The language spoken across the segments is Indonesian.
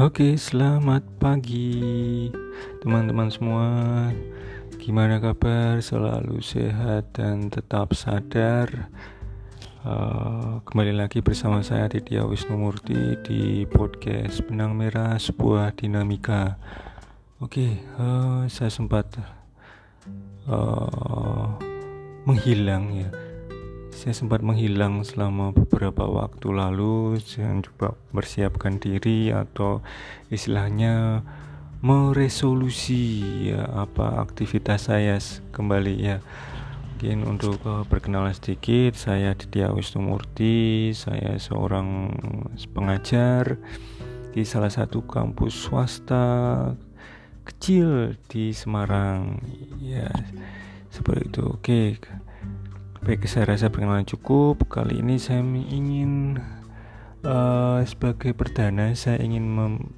Oke, selamat pagi teman-teman semua. Gimana kabar? Selalu sehat dan tetap sadar. Uh, kembali lagi bersama saya Tidya Wisnumurti di podcast Benang Merah sebuah dinamika. Oke, uh, saya sempat uh, menghilang ya saya sempat menghilang selama beberapa waktu lalu. Saya coba mempersiapkan diri atau istilahnya meresolusi ya apa aktivitas saya kembali ya. Mungkin untuk uh, perkenalan sedikit saya Ditya Wisnumurti saya seorang pengajar di salah satu kampus swasta kecil di Semarang ya. Seperti itu. Oke Baik, saya rasa perkenalan cukup. Kali ini saya ingin uh, sebagai perdana saya ingin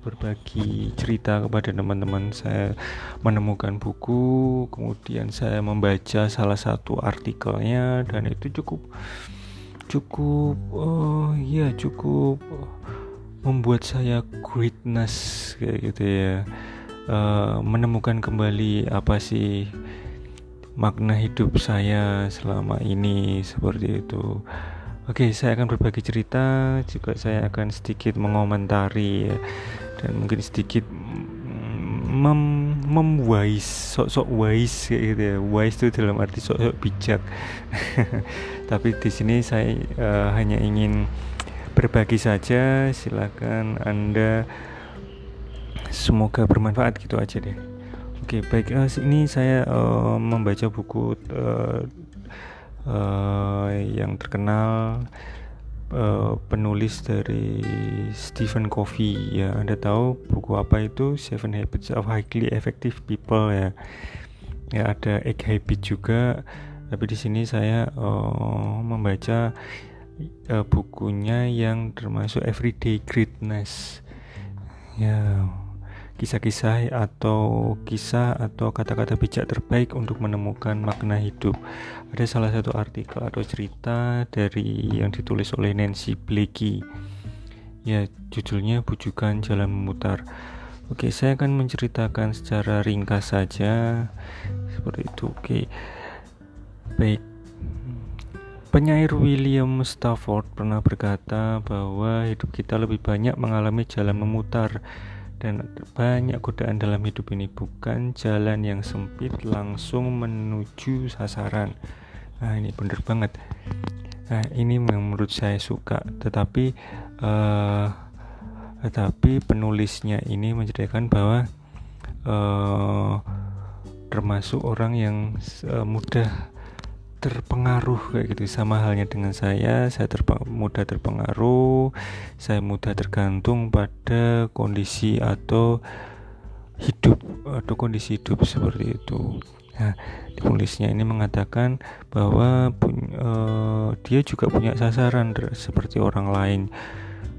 berbagi cerita kepada teman-teman. Saya menemukan buku, kemudian saya membaca salah satu artikelnya dan itu cukup cukup oh ya cukup membuat saya greatness kayak gitu ya. Uh, menemukan kembali apa sih makna hidup saya selama ini seperti itu. Oke, saya akan berbagi cerita, juga saya akan sedikit mengomentari ya, dan mungkin sedikit mem memwise sok-sok wise gitu ya. Wise itu dalam arti sok-sok bijak. Tapi di sini saya uh, hanya ingin berbagi saja. Silakan Anda semoga bermanfaat gitu aja deh. Oke, okay, baik. Uh, ini saya uh, membaca buku uh, uh, yang terkenal uh, penulis dari Stephen Covey. Ya, Anda tahu buku apa itu? Seven Habits of Highly Effective People ya. Ya, ada Egg Habit juga. Tapi di sini saya uh, membaca uh, bukunya yang termasuk Everyday Greatness. Ya kisah-kisah atau kisah atau kata-kata bijak terbaik untuk menemukan makna hidup. Ada salah satu artikel atau cerita dari yang ditulis oleh Nancy Blakey. Ya, judulnya Bujukan Jalan Memutar. Oke, saya akan menceritakan secara ringkas saja seperti itu. Oke. Baik. Penyair William Stafford pernah berkata bahwa hidup kita lebih banyak mengalami jalan memutar dan banyak godaan dalam hidup ini bukan jalan yang sempit langsung menuju sasaran. Nah ini bener banget. Nah ini menurut saya suka. Tetapi uh, tetapi penulisnya ini menceritakan bahwa uh, termasuk orang yang uh, mudah terpengaruh kayak gitu. Sama halnya dengan saya saya terpeng mudah terpengaruh saya mudah tergantung pada kondisi atau hidup atau kondisi hidup seperti itu. Nah penulisnya ini mengatakan bahwa uh, dia juga punya sasaran seperti orang lain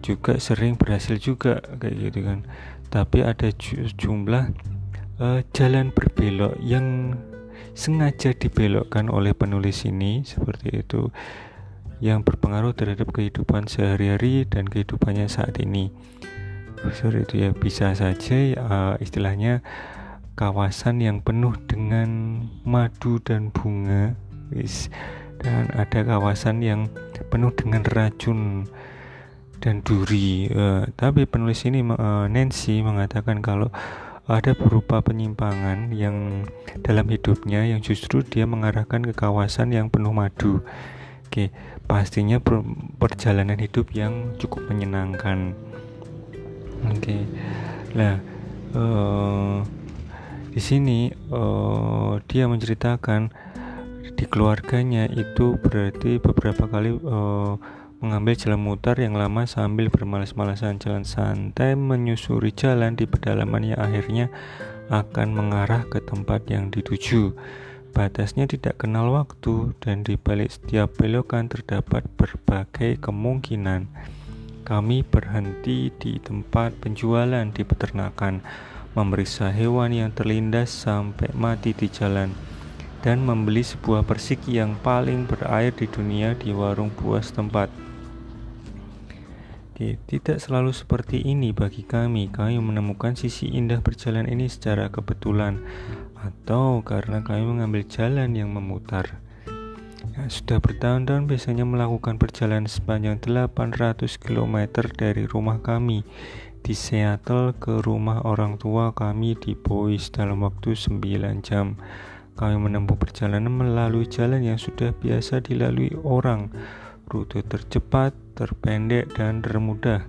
juga sering berhasil juga kayak gitu kan. Tapi ada jumlah uh, jalan berbelok yang sengaja dibelokkan oleh penulis ini seperti itu yang berpengaruh terhadap kehidupan sehari-hari dan kehidupannya saat ini. Seperti itu ya bisa saja uh, istilahnya kawasan yang penuh dengan madu dan bunga dan ada kawasan yang penuh dengan racun dan duri. Uh, tapi penulis ini uh, Nancy mengatakan kalau ada berupa penyimpangan yang dalam hidupnya yang justru dia mengarahkan ke kawasan yang penuh madu. Oke, pastinya perjalanan hidup yang cukup menyenangkan. Oke, nah uh, di sini uh, dia menceritakan di keluarganya itu berarti beberapa kali uh, mengambil jalan mutar yang lama sambil bermalas-malasan jalan santai menyusuri jalan di pedalaman yang akhirnya akan mengarah ke tempat yang dituju. Batasnya tidak kenal waktu dan di balik setiap belokan terdapat berbagai kemungkinan. Kami berhenti di tempat penjualan di peternakan, memeriksa hewan yang terlindas sampai mati di jalan dan membeli sebuah persik yang paling berair di dunia di warung buah setempat. Oke, tidak selalu seperti ini bagi kami. Kami menemukan sisi indah berjalan ini secara kebetulan atau karena kami mengambil jalan yang memutar. Ya, sudah bertahun-tahun biasanya melakukan perjalanan sepanjang 800 km dari rumah kami di Seattle ke rumah orang tua kami di Boise dalam waktu 9 jam. Kami menempuh perjalanan melalui jalan yang sudah biasa dilalui orang rute tercepat, terpendek, dan termudah.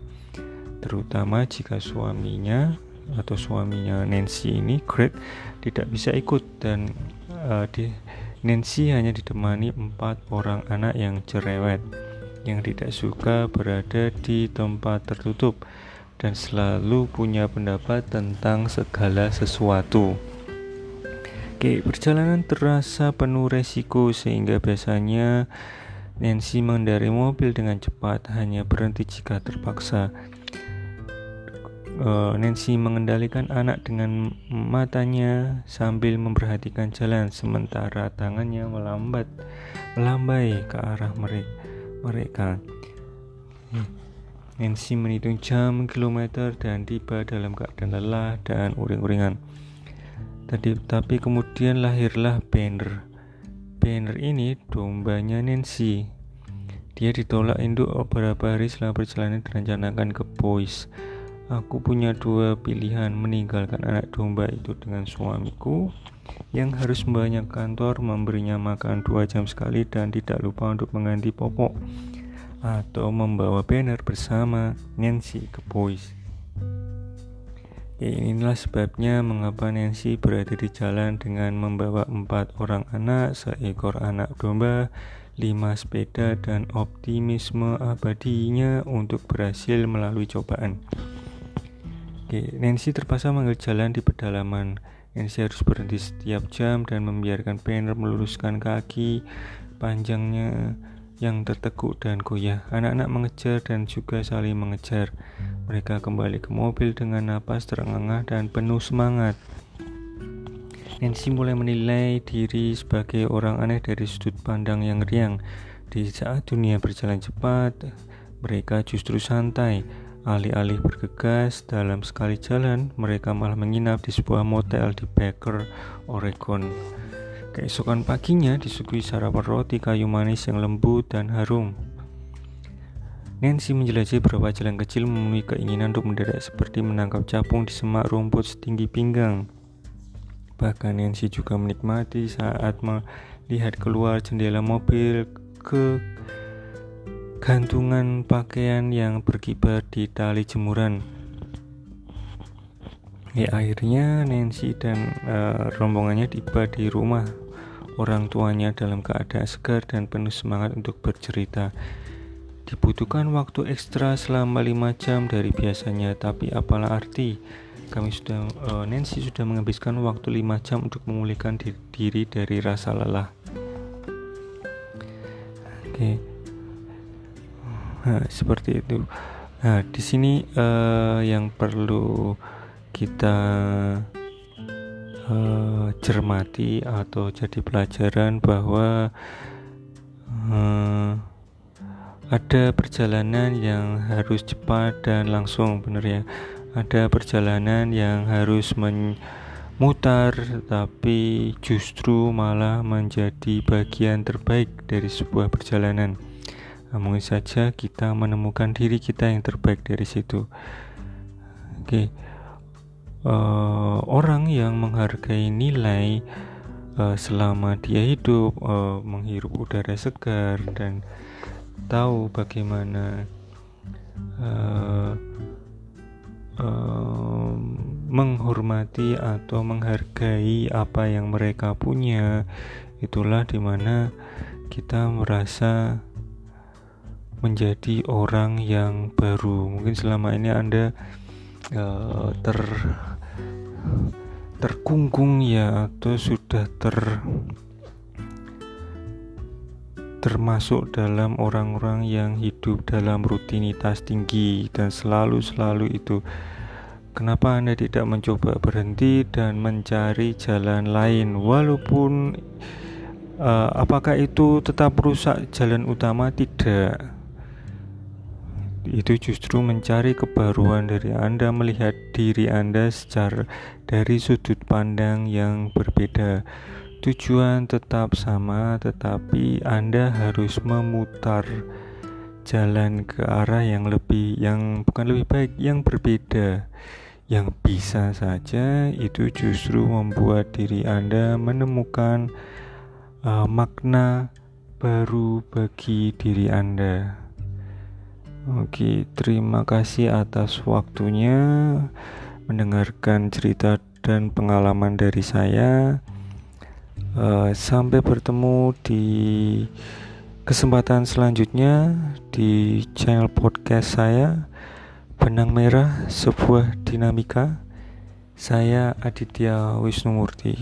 Terutama jika suaminya atau suaminya Nancy ini Greg tidak bisa ikut dan uh, di, Nancy hanya ditemani empat orang anak yang cerewet yang tidak suka berada di tempat tertutup dan selalu punya pendapat tentang segala sesuatu. Oke, perjalanan terasa penuh resiko sehingga biasanya Nancy mengendarai mobil dengan cepat, hanya berhenti jika terpaksa. Uh, Nancy mengendalikan anak dengan matanya sambil memperhatikan jalan, sementara tangannya melambat, melambai ke arah mereka. Nancy menghitung jam, kilometer, dan tiba dalam keadaan lelah dan uring-uringan. Tadi, tapi kemudian lahirlah Banner Banner ini dombanya Nancy. Dia ditolak induk beberapa hari setelah perjalanan direncanakan ke Boys. Aku punya dua pilihan meninggalkan anak domba itu dengan suamiku yang harus membanyak kantor memberinya makan dua jam sekali dan tidak lupa untuk mengganti popok atau membawa banner bersama Nancy ke Boys. Ya, inilah sebabnya mengapa Nancy berada di jalan dengan membawa empat orang anak, seekor anak domba, lima sepeda, dan optimisme abadinya untuk berhasil melalui cobaan. Oke, Nancy terpaksa mengambil jalan di pedalaman. Nancy harus berhenti setiap jam dan membiarkan Banner meluruskan kaki panjangnya yang tertekuk dan goyah. Anak-anak mengejar dan juga saling mengejar. Mereka kembali ke mobil dengan napas terengah dan penuh semangat. Nancy mulai menilai diri sebagai orang aneh dari sudut pandang yang riang. Di saat dunia berjalan cepat, mereka justru santai. Alih-alih bergegas dalam sekali jalan, mereka malah menginap di sebuah motel di Baker, Oregon. Keesokan paginya disuguhi sarapan roti kayu manis yang lembut dan harum. Nancy menjelajahi beberapa jalan kecil memenuhi keinginan untuk mendadak seperti menangkap capung di semak rumput setinggi pinggang. Bahkan Nancy juga menikmati saat melihat keluar jendela mobil ke gantungan pakaian yang berkibar di tali jemuran. Ya, akhirnya Nancy dan uh, rombongannya tiba di rumah orang tuanya dalam keadaan segar dan penuh semangat untuk bercerita. Dibutuhkan waktu ekstra selama 5 jam dari biasanya, tapi apalah arti? Kami sudah uh, Nancy sudah menghabiskan waktu 5 jam untuk memulihkan diri, dari rasa lelah. Oke. Nah, seperti itu. Nah, di sini uh, yang perlu kita uh, cermati atau jadi pelajaran bahwa uh, ada perjalanan yang harus cepat dan langsung benar ya ada perjalanan yang harus memutar tapi justru malah menjadi bagian terbaik dari sebuah perjalanan mungkin saja kita menemukan diri kita yang terbaik dari situ oke okay. Uh, orang yang menghargai nilai uh, selama dia hidup uh, menghirup udara segar dan tahu bagaimana uh, uh, menghormati atau menghargai apa yang mereka punya. Itulah di mana kita merasa menjadi orang yang baru. Mungkin selama ini anda uh, ter terkungkung ya atau sudah ter termasuk dalam orang-orang yang hidup dalam rutinitas tinggi dan selalu-selalu itu. Kenapa Anda tidak mencoba berhenti dan mencari jalan lain walaupun uh, apakah itu tetap rusak jalan utama tidak. Itu justru mencari kebaruan dari Anda melihat diri Anda secara dari sudut pandang yang berbeda. Tujuan tetap sama, tetapi Anda harus memutar jalan ke arah yang lebih yang bukan lebih baik, yang berbeda. Yang bisa saja itu justru membuat diri Anda menemukan uh, makna baru bagi diri Anda. Oke, terima kasih atas waktunya mendengarkan cerita dan pengalaman dari saya. Uh, sampai bertemu di kesempatan selanjutnya di channel podcast saya Benang Merah Sebuah Dinamika. Saya Aditya Wisnumurti.